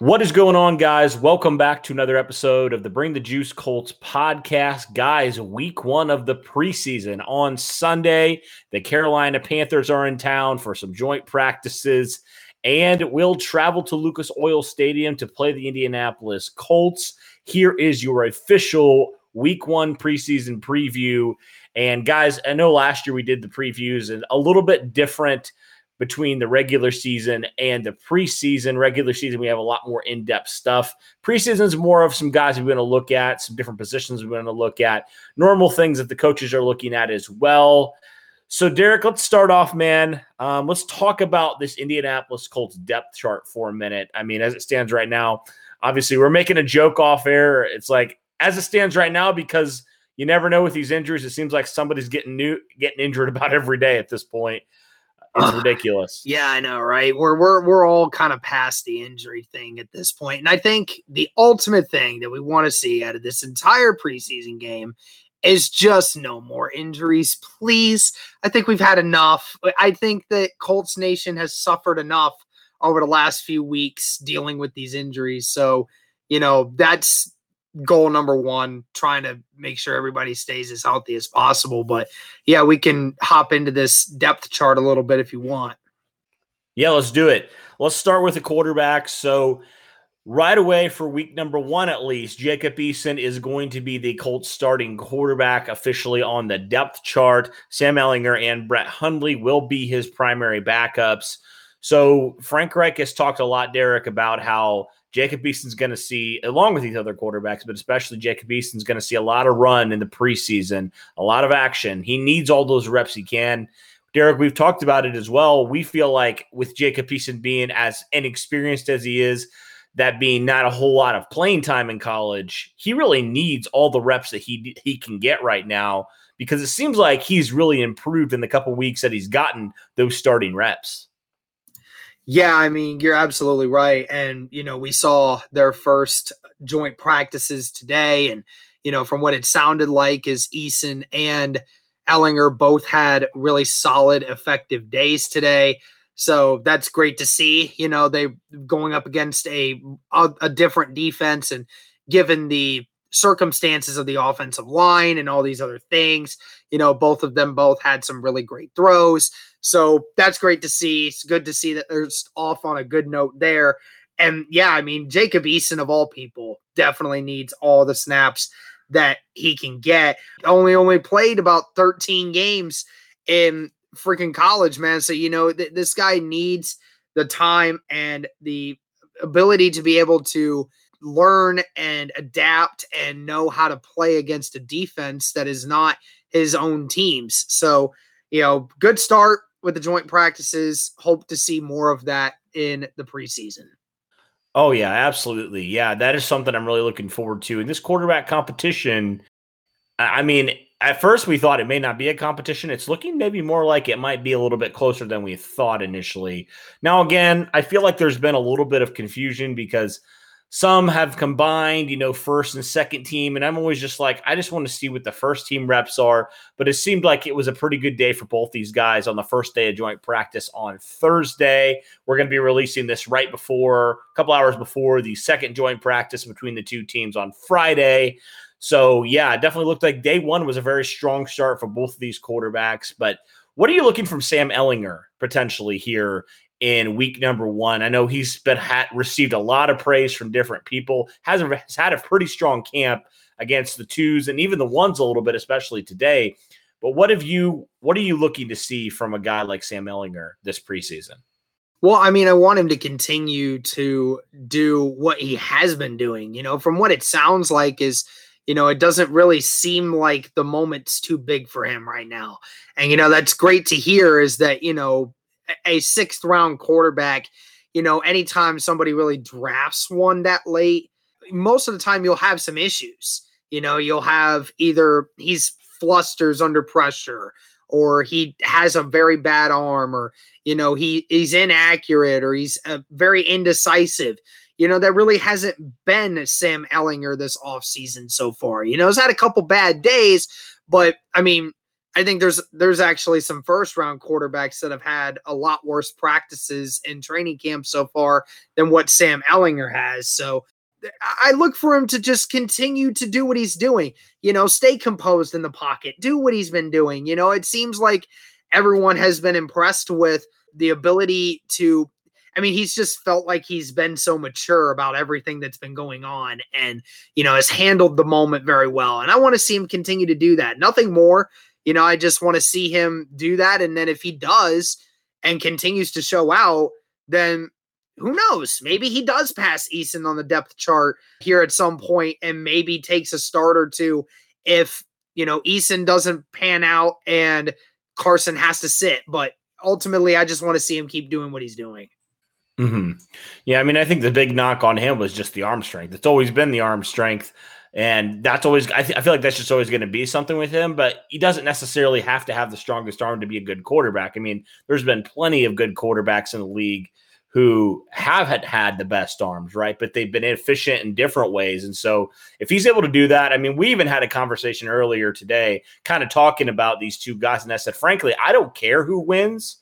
What is going on, guys? Welcome back to another episode of the Bring the Juice Colts podcast. Guys, week one of the preseason on Sunday. The Carolina Panthers are in town for some joint practices and will travel to Lucas Oil Stadium to play the Indianapolis Colts. Here is your official week one preseason preview. And guys, I know last year we did the previews and a little bit different between the regular season and the preseason. Regular season, we have a lot more in depth stuff. Preseason is more of some guys we're going to look at, some different positions we're going to look at, normal things that the coaches are looking at as well. So, Derek, let's start off, man. Um, let's talk about this Indianapolis Colts depth chart for a minute. I mean, as it stands right now, obviously, we're making a joke off air. It's like, as it stands right now, because you never know with these injuries, it seems like somebody's getting new, getting injured about every day at this point. It's ridiculous. Yeah, I know, right? We're we're we're all kind of past the injury thing at this point. And I think the ultimate thing that we want to see out of this entire preseason game is just no more injuries, please. I think we've had enough. I think that Colts Nation has suffered enough over the last few weeks dealing with these injuries. So, you know, that's goal number one, trying to make sure everybody stays as healthy as possible. But yeah, we can hop into this depth chart a little bit if you want. Yeah, let's do it. Let's start with the quarterback. So, right away for week number one, at least, Jacob Eason is going to be the Colts starting quarterback officially on the depth chart. Sam Ehlinger and Brett Hundley will be his primary backups. So, Frank Reich has talked a lot, Derek, about how Jacob Eason's going to see, along with these other quarterbacks, but especially Jacob Eason's going to see a lot of run in the preseason, a lot of action. He needs all those reps he can. Derek, we've talked about it as well. We feel like with Jacob Eason being as inexperienced as he is, that being not a whole lot of playing time in college, he really needs all the reps that he he can get right now because it seems like he's really improved in the couple weeks that he's gotten those starting reps. Yeah, I mean, you're absolutely right. And, you know, we saw their first joint practices today. And, you know, from what it sounded like, is Eason and Ehlinger both had really solid, effective days today. So that's great to see. You know, they going up against a, a, a different defense and given the circumstances of the offensive line and all these other things, you know, both of them both had some really great throws. So that's great to see. It's good to see that they're off on a good note there. And yeah, I mean, Jacob Eason of all people definitely needs all the snaps that he can get. Only only played about 13 games in freaking college, man. So you know, th- this guy needs the time and the ability to be able to learn and adapt and know how to play against a defense that is not his own teams. So, you know, good start with the joint practices. Hope to see more of that in the preseason. Oh yeah, absolutely. Yeah, that is something I'm really looking forward to. In this quarterback competition, I mean, at first we thought it may not be a competition. It's looking maybe more like it might be a little bit closer than we thought initially. Now again, I feel like there's been a little bit of confusion because some have combined, you know, first and second team. And I'm always just like, I just want to see what the first team reps are. But it seemed like it was a pretty good day for both these guys on the first day of joint practice on Thursday. We're going to be releasing this right before, a couple hours before the second joint practice between the two teams on Friday. So, yeah, it definitely looked like day one was a very strong start for both of these quarterbacks. But What are you looking from Sam Ehlinger potentially here in week number one? I know he's been received a lot of praise from different people. Has, has had a pretty strong camp against the twos and even the ones a little bit, especially today. But what have you? What are you looking to see from a guy like Sam Ehlinger this preseason? Well, I mean, I want him to continue to do what he has been doing. You know, from what it sounds like, is you know, it doesn't really seem like the moment's too big for him right now. And you know, that's great to hear. Is that you know, a sixth round quarterback. You know, anytime somebody really drafts one that late, most of the time you'll have some issues. You know, you'll have either he's flusters under pressure or he has a very bad arm or you know he he's inaccurate or he's uh, very indecisive you know that really hasn't been sam ehlinger this offseason so far you know he's had a couple bad days but i mean i think there's there's actually some first round quarterbacks that have had a lot worse practices in training camp so far than what sam Ehlinger has so I look for him to just continue to do what he's doing. You know, stay composed in the pocket, do what he's been doing. You know, it seems like everyone has been impressed with the ability to. I mean, he's just felt like he's been so mature about everything that's been going on and, you know, has handled the moment very well. And I want to see him continue to do that. Nothing more. You know, I just want to see him do that. And then if he does and continues to show out, then who knows? Maybe he does pass Eason on the depth chart here at some point and maybe takes a start or two if, you know, Eason doesn't pan out and Carson has to sit. But ultimately, I just want to see him keep doing what he's doing. Mm-hmm. Yeah, I mean, I think the big knock on him was just the arm strength. It's always been the arm strength. And that's always, I, th- I feel like that's just always going to be something with him, but he doesn't necessarily have to have the strongest arm to be a good quarterback. I mean, there's been plenty of good quarterbacks in the league who have had, had the best arms, right? But they've been efficient in different ways. And so if he's able to do that, I mean, we even had a conversation earlier today, kind of talking about these two guys. And I said, frankly, I don't care who wins.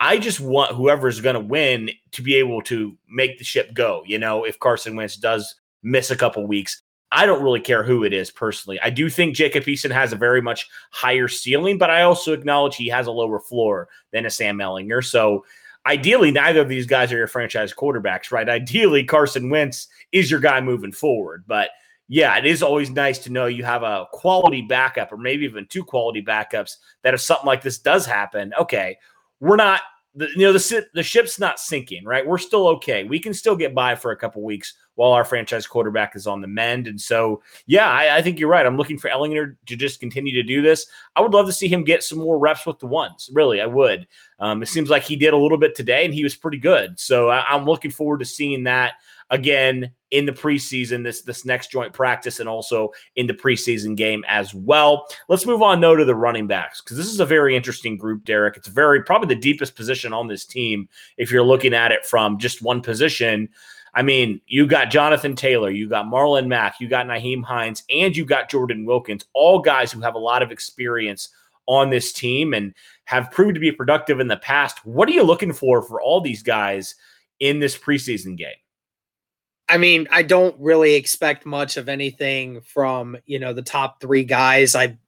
I just want whoever's going to win to be able to make the ship go. You know, if Carson Wentz does miss a couple weeks, I don't really care who it is personally. I do think Jacob Eason has a very much higher ceiling, but I also acknowledge he has a lower floor than a Sam Ehlinger. So ideally, neither of these guys are your franchise quarterbacks, right? Ideally, Carson Wentz is your guy moving forward. But yeah, it is always nice to know you have a quality backup or maybe even two quality backups that if something like this does happen, okay, we're not the, you know the the ship's not sinking, right? We're still okay. We can still get by for a couple weeks while our franchise quarterback is on the mend. And so, yeah, I, I, think you're right. I'm looking for Ehlinger to just continue to do this. I would love to see him get some more reps with the ones. Really, I would. Um, it seems like he did a little bit today, and he was pretty good. So I, I'm looking forward to seeing that again in the preseason, this this next joint practice, and also in the preseason game as well. Let's move on though to the running backs because this is a very interesting group, Derek. It's very probably the deepest position on this team if you're looking at it from just one position. I mean, you got Jonathan Taylor, you got Marlon Mack, you got Nyheim Hines, and you got Jordan Wilkins, all guys who have a lot of experience on this team and have proved to be productive in the past. What are you looking for for all these guys in this preseason game? I mean, I don't really expect much of anything from, you know, the top 3 guys. I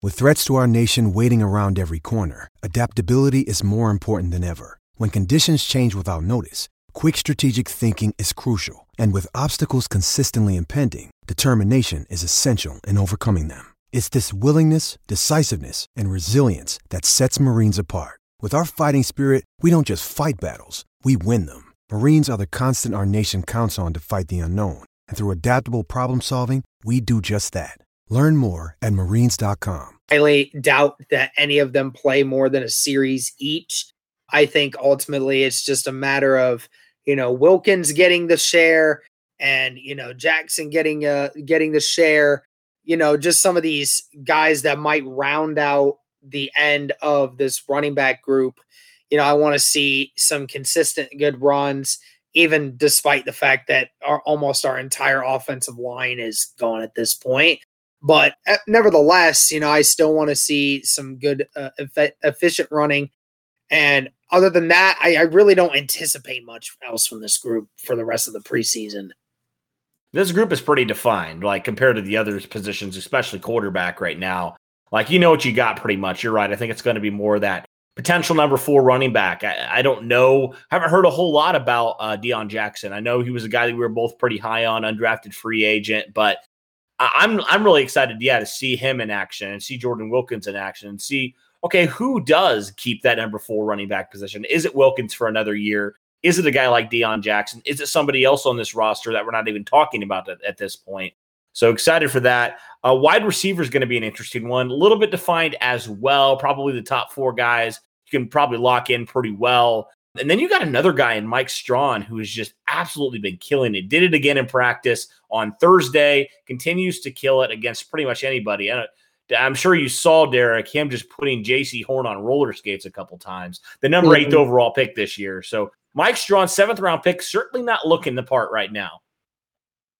With threats to our nation waiting around every corner, adaptability is more important than ever. When conditions change without notice, quick strategic thinking is crucial. And with obstacles consistently impending, determination is essential in overcoming them. It's this willingness, decisiveness, and resilience that sets Marines apart. With our fighting spirit, we don't just fight battles, we win them. Marines are the constant our nation counts on to fight the unknown. And through adaptable problem solving, we do just that. Learn more at marines.com. I doubt that any of them play more than a series each. I think ultimately it's just a matter of, you know, Wilkins getting the share and, you know, Jackson getting uh getting the share, you know, just some of these guys that might round out the end of this running back group you know, I want to see some consistent good runs, even despite the fact that our almost our entire offensive line is gone at this point. But uh, nevertheless, you know, I still want to see some good, uh, efficient running. And other than that, I, I really don't anticipate much else from this group for the rest of the preseason. This group is pretty defined, like compared to the other positions, especially quarterback right now. Like you know what you got pretty much. You're right. I think it's going to be more that potential number four running back. I, I don't know. Haven't heard a whole lot about uh, Deon Jackson. I know he was a guy that we were both pretty high on, undrafted free agent, but I, I'm I'm really excited, yeah, to see him in action and see Jordan Wilkins in action and see okay, who does keep that number four running back position? Is it Wilkins for another year? Is it a guy like Deon Jackson? Is it somebody else on this roster that we're not even talking about at, at this point? So excited for that. Uh, wide receiver is going to be an interesting one, a little bit defined as well. Probably the top four guys you can probably lock in pretty well. And then you got another guy in Mike Strachan who has just absolutely been killing it. Did it again in practice on Thursday, continues to kill it against pretty much anybody. And I'm sure you saw Derek him just putting Jaycee Horn on roller skates a couple times. The number mm-hmm. eight overall pick this year. So Mike Strachan, seventh round pick, certainly not looking the part right now.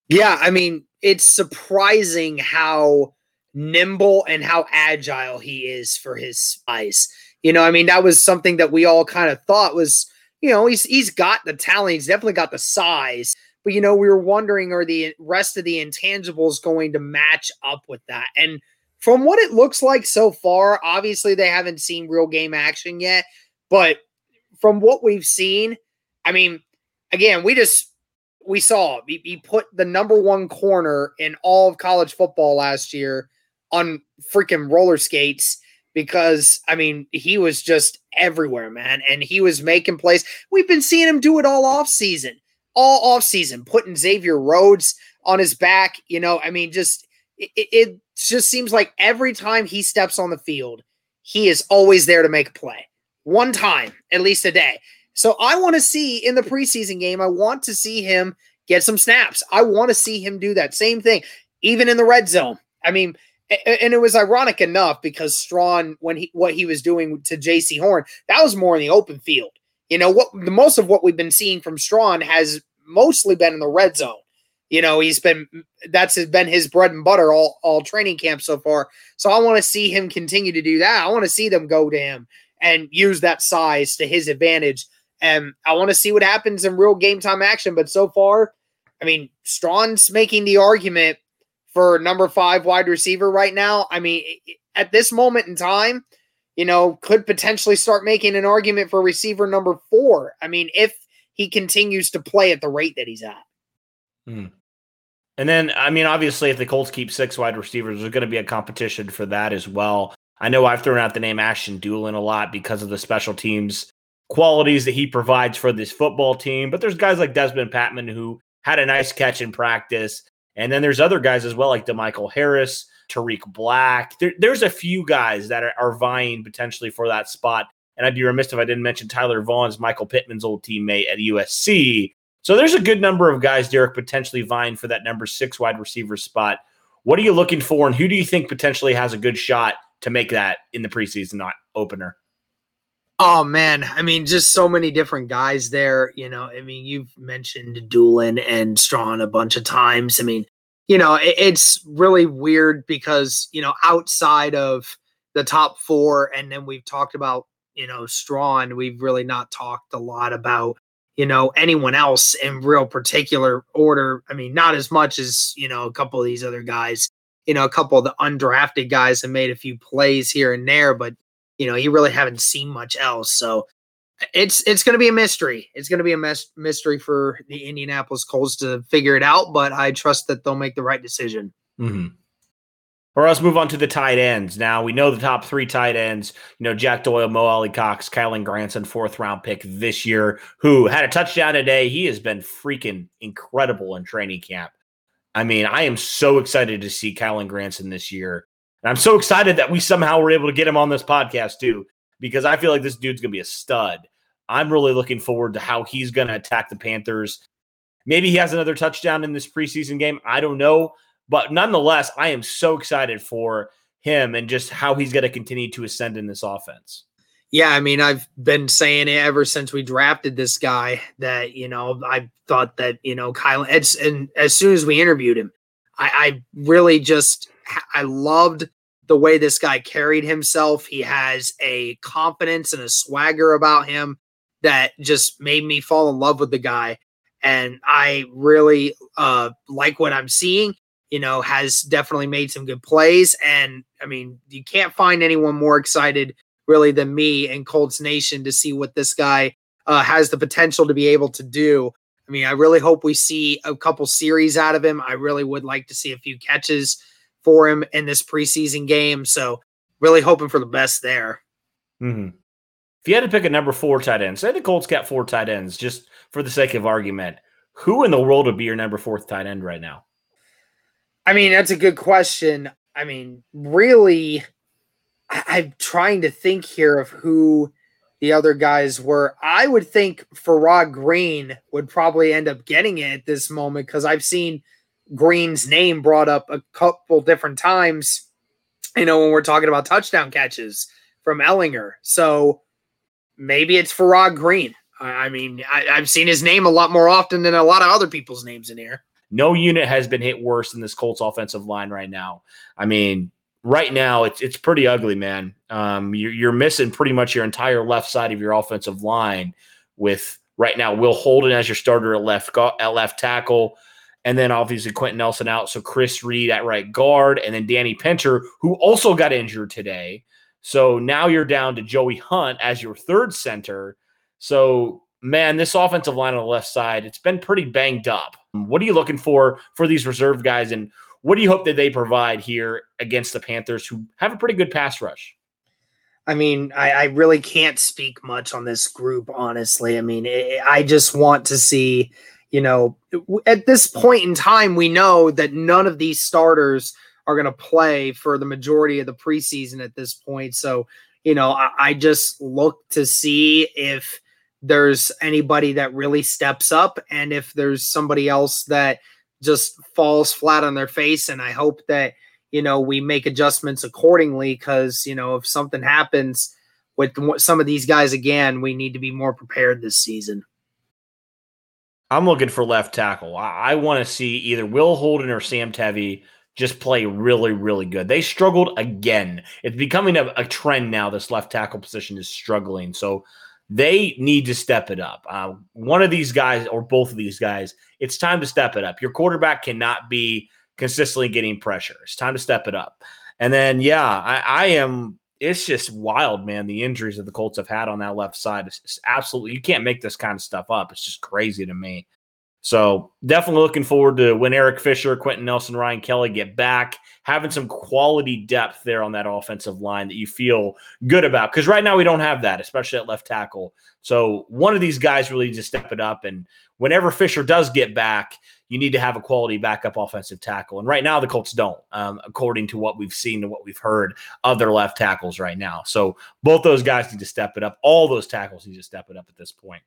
Yeah, I mean, it's surprising how nimble and how agile he is for his size. You know, I mean, that was something that we all kind of thought was, you know, he's he's got the talent, he's definitely got the size. But you know, we were wondering are the rest of the intangibles going to match up with that? And from what it looks like so far, obviously they haven't seen real game action yet, but from what we've seen, I mean, again, we just we saw he, he put the number one corner in all of college football last year on freaking roller skates because I mean he was just everywhere, man, and he was making plays. We've been seeing him do it all off season, all off season, putting Xavier Rhodes on his back. You know, I mean, just it, it just seems like every time he steps on the field, he is always there to make a play. One time, at least a day. So I want to see in the preseason game, I want to see him get some snaps. I want to see him do that same thing, even in the red zone. I mean, and it was ironic enough because Strachan, when he what he was doing to Jaycee Horn, that was more in the open field. You know what? The most of what we've been seeing from Strachan has mostly been in the red zone. You know, he's been that's been his bread and butter all all training camp so far. So I want to see him continue to do that. I want to see them go to him and use that size to his advantage and I want to see what happens in real game time action. But so far, I mean, Strachan's making the argument for number five wide receiver right now. I mean, at this moment in time, you know, could potentially start making an argument for receiver number four. I mean, if he continues to play at the rate that he's at. Hmm. And then, I mean, obviously, if the Colts keep six wide receivers, there's going to be a competition for that as well. I know I've thrown out the name Ashton Dulin a lot because of the special teams qualities that he provides for this football team. But there's guys like Dezmon Patmon who had a nice catch in practice. And then there's other guys as well, like DeMichael Harris, Tarik Black. There, there's a few guys that are, are, vying potentially for that spot. And I'd be remiss if I didn't mention Tyler Vaughns Michael Pittman's old teammate at USC. So there's a good number of guys, Derek, potentially vying for that number six wide receiver spot. What are you looking for, and who do you think potentially has a good shot to make that in the preseason not opener? Oh man, I mean, just so many different guys there. You know, I mean, you've mentioned Dulin and Strachan a bunch of times. I mean, you know, it, it's really weird because you know, outside of the top four, and then we've talked about you know Strachan, we've really not talked a lot about you know anyone else in real particular order. I mean, not as much as you know a couple of these other guys. You know, a couple of the undrafted guys have made a few plays here and there, but you know, you really haven't seen much else. So it's it's going to be a mystery. It's going to be a mes- mystery for the Indianapolis Colts to figure it out, but I trust that they'll make the right decision. Mm-hmm. Or else move on to the tight ends. Now we know the top three tight ends. You know Jack Doyle, Mo Alie-Cox, Kylen Granson, fourth round pick this year, who had a touchdown today. He has been freaking incredible in training camp. I mean, I am so excited to see Kylen Granson this year. And I'm so excited that we somehow were able to get him on this podcast too, because I feel like this dude's going to be a stud. I'm really looking forward to how he's going to attack the Panthers. Maybe he has another touchdown in this preseason game. I don't know. But nonetheless, I am so excited for him and just how he's going to continue to ascend in this offense. Yeah, I mean, I've been saying it ever since we drafted this guy that, you know, I thought that, you know, Kyle, it's, and as soon as we interviewed him, I, I really just, I loved the way this guy carried himself. He has a confidence and a swagger about him that just made me fall in love with the guy. And I really uh, like what I'm seeing. You know, has definitely made some good plays. And I mean, you can't find anyone more excited really than me and Colts Nation to see what this guy uh, has the potential to be able to do. I mean, I really hope we see a couple series out of him. I really would like to see a few catches for him in this preseason game. So, really hoping for the best there. Mm-hmm. If you had to pick a number four tight end, say the Colts got four tight ends, just for the sake of argument, who in the world would be your number fourth tight end right now? I mean, that's a good question. I mean, really, I- am trying to think here of who the other guys were. I would think Farrod Green would probably end up getting it at this moment because I've seen Green's name brought up a couple different times, you know, when we're talking about touchdown catches from Ehlinger. So maybe it's Farrod Green. I mean, I, have seen his name a lot more often than a lot of other people's names in here. No unit has been hit worse than this Colts offensive line right now. I mean, right now it's it's pretty ugly, man. Um, you're, you're missing pretty much your entire left side of your offensive line with right now Will Holden as your starter at left at left tackle, and then obviously Quenton Nelson out, so Chris Reed at right guard, and then Danny Pinter who also got injured today. So now you're down to Joey Hunt as your third center. So man, this offensive line on the left side, it's been pretty banged up. What are you looking for for these reserve guys and what do you hope that they provide here against the Panthers, who have a pretty good pass rush? I mean, I, I really can't speak much on this group, honestly. I mean, it, I just want to see, you know, at this point in time, we know that none of these starters are going to play for the majority of the preseason at this point. So, you know, I, I just look to see if there's anybody that really steps up and if there's somebody else that just falls flat on their face. And I hope that, you know, we make adjustments accordingly because, you know, if something happens with some of these guys again, we need to be more prepared this season. I'm looking for left tackle. I, I want to see either Will Holden or Sam Tevi just play really, really good. They struggled again. It's becoming a, a trend now. This left tackle position is struggling. So they need to step it up. Uh, one of these guys, or both of these guys, it's time to step it up. Your quarterback cannot be consistently getting pressure. It's time to step it up. And then, yeah, I, I am. It's just wild, man. The injuries that the Colts have had on that left side is absolutely. You can't make this kind of stuff up. It's just crazy to me. So definitely looking forward to when Eric Fisher, Quenton Nelson, Ryan Kelly get back, having some quality depth there on that offensive line that you feel good about. Because right now we don't have that, especially at left tackle. So one of these guys really needs to step it up. And whenever Fisher does get back, you need to have a quality backup offensive tackle. And right now the Colts don't, um, according to what we've seen and what we've heard of their left tackles right now. So both those guys need to step it up. All those tackles need to step it up at this point.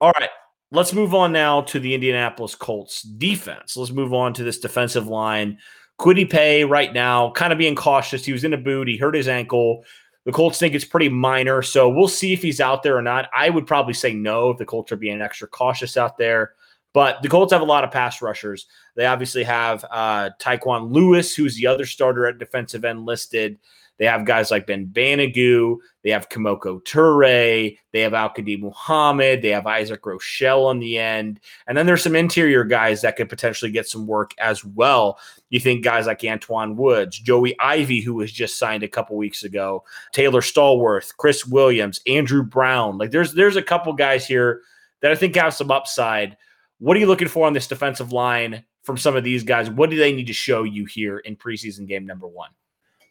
All right. Let's move on now to the Indianapolis Colts defense. Let's move on to this defensive line. Kwity Paye right now, kind of being cautious. He was in a boot. He hurt his ankle. The Colts think it's pretty minor, so we'll see if he's out there or not. I would probably say no if the Colts are being extra cautious out there. But the Colts have a lot of pass rushers. They obviously have uh, Tyquan Lewis, who's the other starter at defensive end listed. They have guys like Ben Banogu. They have Kemoko Turay. They have Al-Quadin Muhammad. They have Isaac Rochell on the end. And then there's some interior guys that could potentially get some work as well. You think guys like Antoine Woods, Joey Ivie, who was just signed a couple weeks ago, Taylor Stallworth, Chris Williams, Andrew Brown. Like there's there's a couple guys here that I think have some upside. What are you looking for on this defensive line from some of these guys? What do they need to show you here in preseason game number one?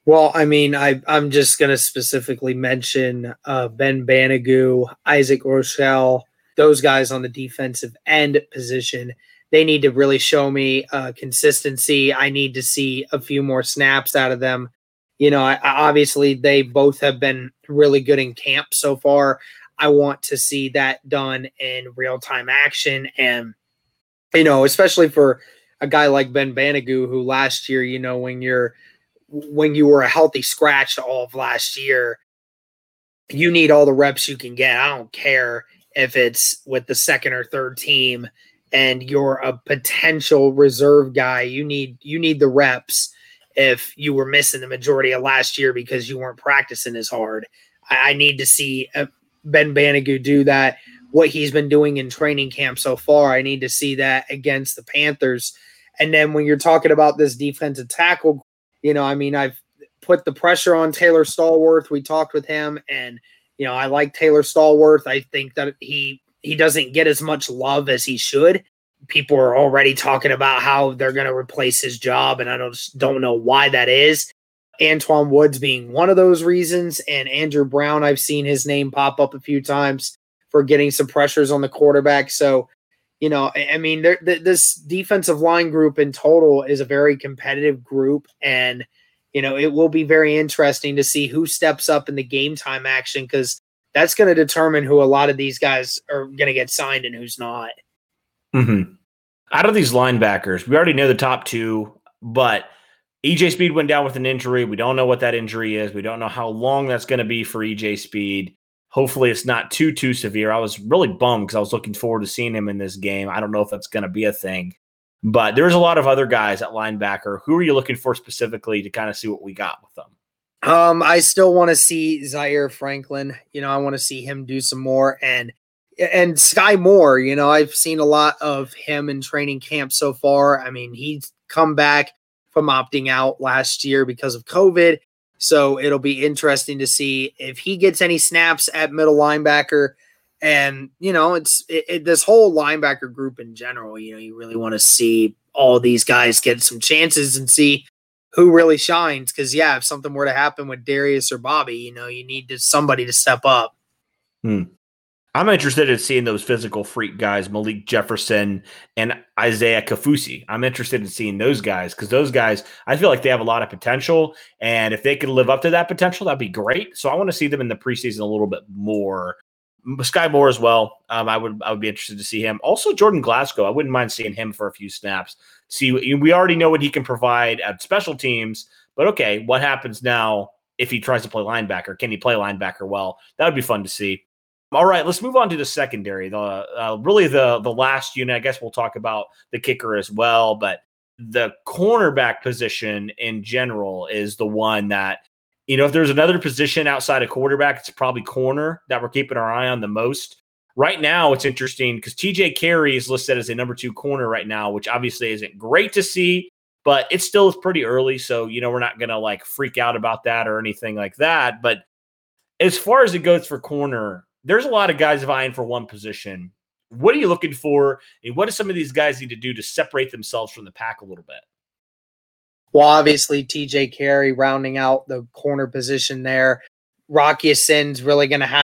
Well, I mean, I, I'm just going to specifically mention uh, Ben Banogu, Isaac Rochell, those guys on the defensive end position. They need to really show me uh, consistency. I need to see a few more snaps out of them. You know, I, I, obviously they both have been really good in camp so far. I want to see that done in real time action. And, you know, especially for a guy like Ben Banogu, who last year, you know, when you're when you were a healthy scratch all of last year, you need all the reps you can get. I don't care if it's with the second or third team and you're a potential reserve guy. You need you need the reps if you were missing the majority of last year because you weren't practicing as hard. I, I need to see uh, Ben Banogu do that. What he's been doing in training camp so far, I need to see that against the Panthers. And then when you're talking about this defensive tackle you know, I mean, I've put the pressure on Taylor Stallworth. We talked with him, and you know, I like Taylor Stallworth. I think that he he doesn't get as much love as he should. People are already talking about how they're going to replace his job, and I don't don't know why that is. Antoine Woods being one of those reasons, and Andrew Brown, I've seen his name pop up a few times for getting some pressures on the quarterback. So, you know, I mean, th- this defensive line group in total is a very competitive group, and you know, it will be very interesting to see who steps up in the game time action because that's going to determine who a lot of these guys are going to get signed and who's not. Mm-hmm. Out of these linebackers, we already know the top two, but EJ Speed went down with an injury. We don't know what that injury is. We don't know how long that's going to be for EJ Speed. Hopefully, it's not too too severe. I was really bummed because I was looking forward to seeing him in this game. I don't know if that's going to be a thing. But there's a lot of other guys at linebacker. Who are you looking for specifically to kind of see what we got with them? Um, I still want to see Zaire Franklin. You know, I want to see him do some more and and Skai Moore. You know, I've seen a lot of him in training camp so far. I mean, he's come back from opting out last year because of COVID. So it'll be interesting to see if he gets any snaps at middle linebacker. And you know, it's it, it, this whole linebacker group in general. You know, you really want to see all these guys get some chances and see who really shines. Because yeah, if something were to happen with Darius or Bobby, you know, you need to, somebody to step up. Hmm. I'm interested in seeing those physical freak guys, Malik Jefferson and Isaiah Kaufusi. I'm interested in seeing those guys because those guys, I feel like they have a lot of potential. And if they could live up to that potential, that'd be great. So I want to see them in the preseason a little bit more. Skai Moore as well. Um, I would I would be interested to see him. Also, Jordan Glasgow. I wouldn't mind seeing him for a few snaps. See, we already know what he can provide at special teams, but okay, what happens now if he tries to play linebacker? Can he play linebacker well? That would be fun to see. All right, let's move on to the secondary. The uh, really the the last unit. I guess we'll talk about the kicker as well, but the cornerback position in general is the one that you know if there's another position outside of quarterback, it's probably corner that we're keeping our eye on the most. Right now, it's interesting because TJ Carrie is listed as a number two corner right now, which obviously isn't great to see, but it still is pretty early. So, you know, we're not going to like freak out about that or anything like that. But as far as it goes for corner, there's a lot of guys vying for one position. What are you looking for? And what do some of these guys need to do to separate themselves from the pack a little bit? Well, obviously, TJ Carrie rounding out the corner position there. Rocky Ya-Sin's really going to have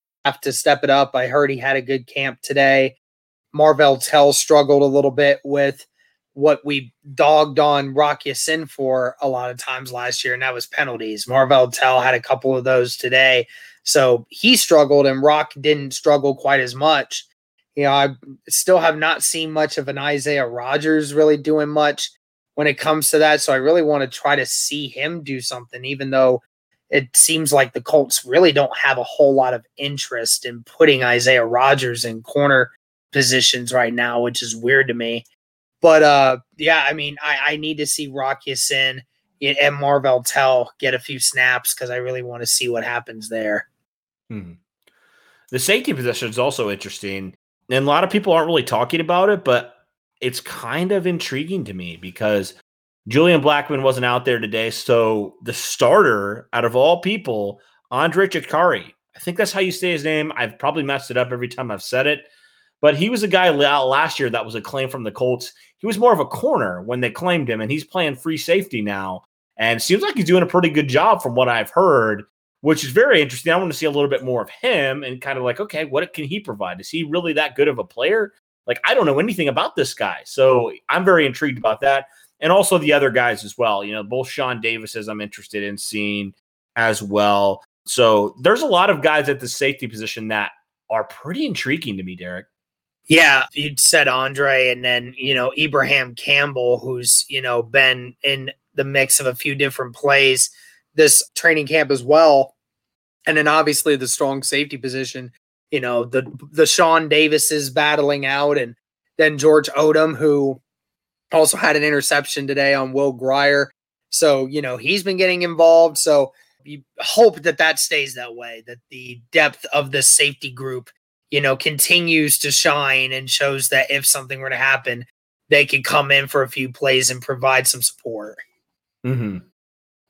have to step it up. I heard he had a good camp today. Marvell Tell struggled a little bit with what we dogged on Rock Ya-Sin for a lot of times last year, and that was penalties. Marvell Tell had a couple of those today. So he struggled, and Rock didn't struggle quite as much. You know, I still have not seen much of an Isaiah Rodgers really doing much when it comes to that. So I really want to try to see him do something, even though it seems like the Colts really don't have a whole lot of interest in putting Isaiah Rodgers in corner positions right now, which is weird to me. But uh, yeah, I mean, I, I need to see Rock Ya-Sin and Marvell Tell get a few snaps because I really want to see what happens there. Hmm. The safety position is also interesting, and a lot of people aren't really talking about it, but it's kind of intriguing to me because Julian Blackmon wasn't out there today. So the starter out of all people, Andre Chikari. I think that's how you say his name. I've probably messed it up every time I've said it. But he was a guy last year that was a claim from the Colts. He was more of a corner when they claimed him, and he's playing free safety now. And seems like he's doing a pretty good job from what I've heard, which is very interesting. I want to see a little bit more of him and kind of like, okay, what can he provide? Is he really that good of a player? Like, I don't know anything about this guy. So I'm very intrigued about that and also the other guys as well. You know, both Sean Davises I'm interested in seeing as well. So there's a lot of guys at the safety position that are pretty intriguing to me, Derek. Yeah, you'd said Andre, and then you know Ibraheim Campbell, who's you know been in the mix of a few different plays this training camp as well. And then obviously the strong safety position, you know, the the Sean Davis is battling out, and then George Odom, who also had an interception today on Will Grier. So, you know, he's been getting involved. So you hope that that stays that way, that the depth of the safety group, you know, continues to shine and shows that if something were to happen, they could come in for a few plays and provide some support. Mm-hmm.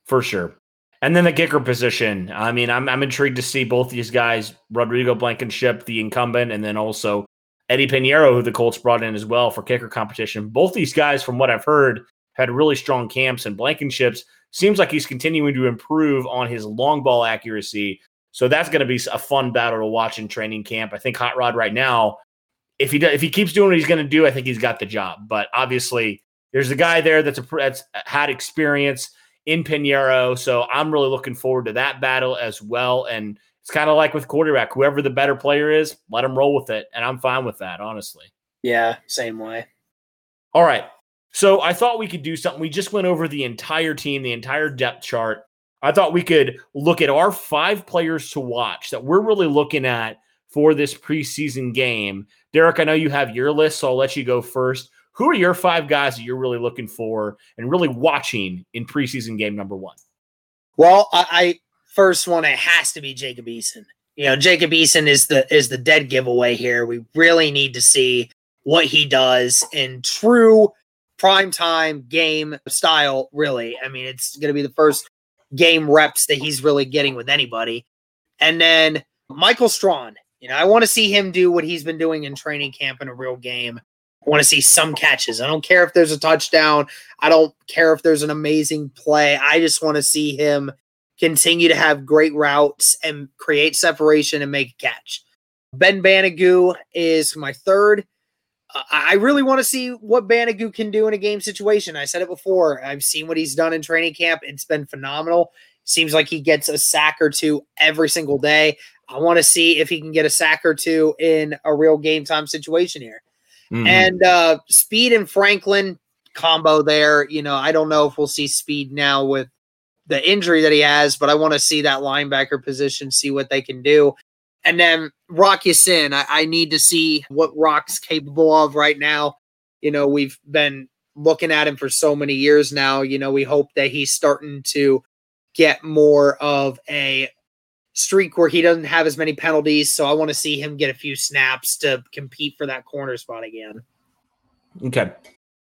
For sure. And then the kicker position. I mean, I'm I'm intrigued to see both these guys, Rodrigo Blankenship, the incumbent, and then also Eddie Piñeiro, who the Colts brought in as well for kicker competition. Both these guys, from what I've heard, had really strong camps, and Blankenship's seems like he's continuing to improve on his long ball accuracy. So that's going to be a fun battle to watch in training camp. I think Hot Rod right now, if he does, if he keeps doing what he's going to do, I think he's got the job. But obviously, there's a guy there that's a that's had experience in Piñeiro. So I'm really looking forward to that battle as well. And it's kind of like with quarterback, whoever the better player is, let him roll with it. And I'm fine with that, honestly. Yeah, same way. All right. So I thought we could do something. We just went over the entire team, the entire depth chart. I thought we could look at our five players to watch that we're really looking at for this preseason game. Derek, I know you have your list, so I'll let you go first. Who are your five guys that you're really looking for and really watching in preseason game number one? Well, I, I first one it has to be Jacob Eason. You know, Jacob Eason is the is the dead giveaway here. We really need to see what he does in true prime time game style. Really, I mean, it's going to be the first game reps that he's really getting with anybody. And then Michael Strachan. You know, I want to see him do what he's been doing in training camp in a real game. I want to see some catches. I don't care if there's a touchdown. I don't care if there's an amazing play. I just want to see him continue to have great routes and create separation and make a catch. Ben Banogu is my third. Uh, I really want to see what Banogu can do in a game situation. I said it before. I've seen what he's done in training camp. It's been phenomenal. Seems like he gets a sack or two every single day. I want to see if he can get a sack or two in a real game time situation here. Mm-hmm. And uh, Speed and Franklin combo there. You know, I don't know if we'll see Speed now with the injury that he has, but I want to see that linebacker position, see what they can do. And then Rock Ya-Sin, I, I need to see what Rock's capable of right now. You know, we've been looking at him for so many years now. You know, we hope that he's starting to get more of a streak where he doesn't have as many penalties. So I want to see him get a few snaps to compete for that corner spot again. Okay.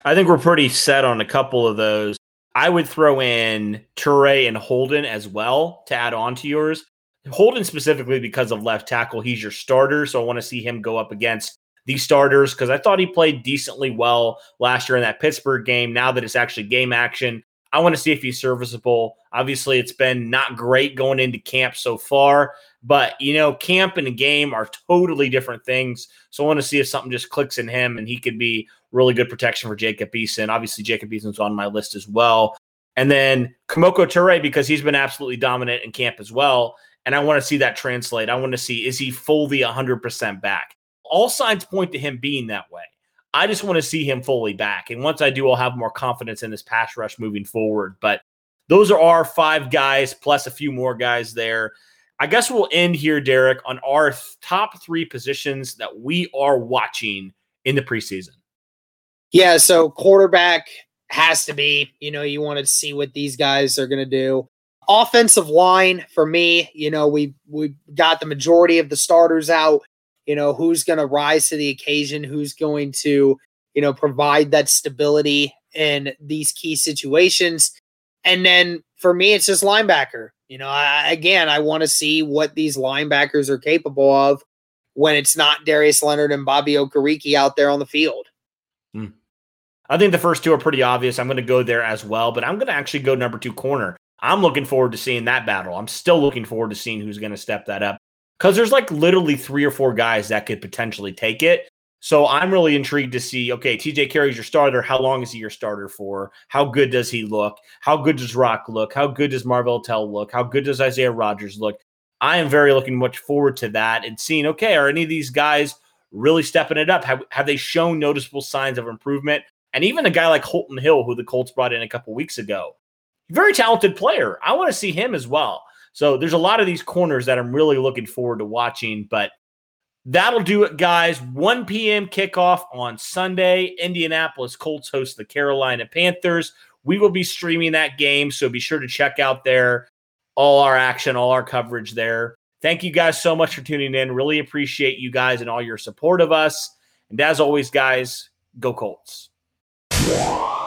I think we're pretty set on a couple of those. I would throw in Turay and Holden as well to add on to yours. Holden specifically because of left tackle, he's your starter. So I want to see him go up against these starters because I thought he played decently well last year in that Pittsburgh game. Now that it's actually game action, I want to see if he's serviceable. Obviously, it's been not great going into camp so far, but you know, camp and a game are totally different things. So I want to see if something just clicks in him and he could be really good protection for Jacob Eason. Obviously, Jacob Eason's on my list as well. And then Kemoko Turay, because he's been absolutely dominant in camp as well. And I want to see that translate. I want to see is he fully 100% back? All signs point to him being that way. I just want to see him fully back. And once I do, I'll have more confidence in this pass rush moving forward. But those are our five guys plus a few more guys there. I guess we'll end here, Derek, on our top three positions that we are watching in the preseason. Yeah, so quarterback has to be, you know, you want to see what these guys are going to do. Offensive line for me, you know, we we got the majority of the starters out. You know who's going to rise to the occasion? Who's going to you know provide that stability in these key situations? And then for me it's just linebacker. You know I, again i want to see what these linebackers are capable of when it's not darius leonard and bobby okereke out there on the field. Hmm. I think the first two are pretty obvious i'm going to go there as well but i'm going to actually go number two corner i'm looking forward to seeing that battle i'm still looking forward to seeing who's going to step that up because there's like literally three or four guys that could potentially take it. So I'm really intrigued to see. Okay, TJ Carrie's your starter. How long is he your starter for? How good does he look? How good does Rock look? How good does Marvell Tell look? How good does Isaiah Rodgers look? I am very looking much forward to that and seeing. Okay, are any of these guys really stepping it up? Have have they shown noticeable signs of improvement? And even a guy like Holton Hill, who the Colts brought in a couple weeks ago, very talented player. I want to see him as well. So there's a lot of these corners that I'm really looking forward to watching. But that'll do it, guys. 1 p.m. kickoff on Sunday. Indianapolis Colts host the Carolina Panthers. We will be streaming that game. So be sure to check out there all our action, all our coverage there. Thank you guys so much for tuning in. Really appreciate you guys and all your support of us. And as always, guys, go Colts. Wow.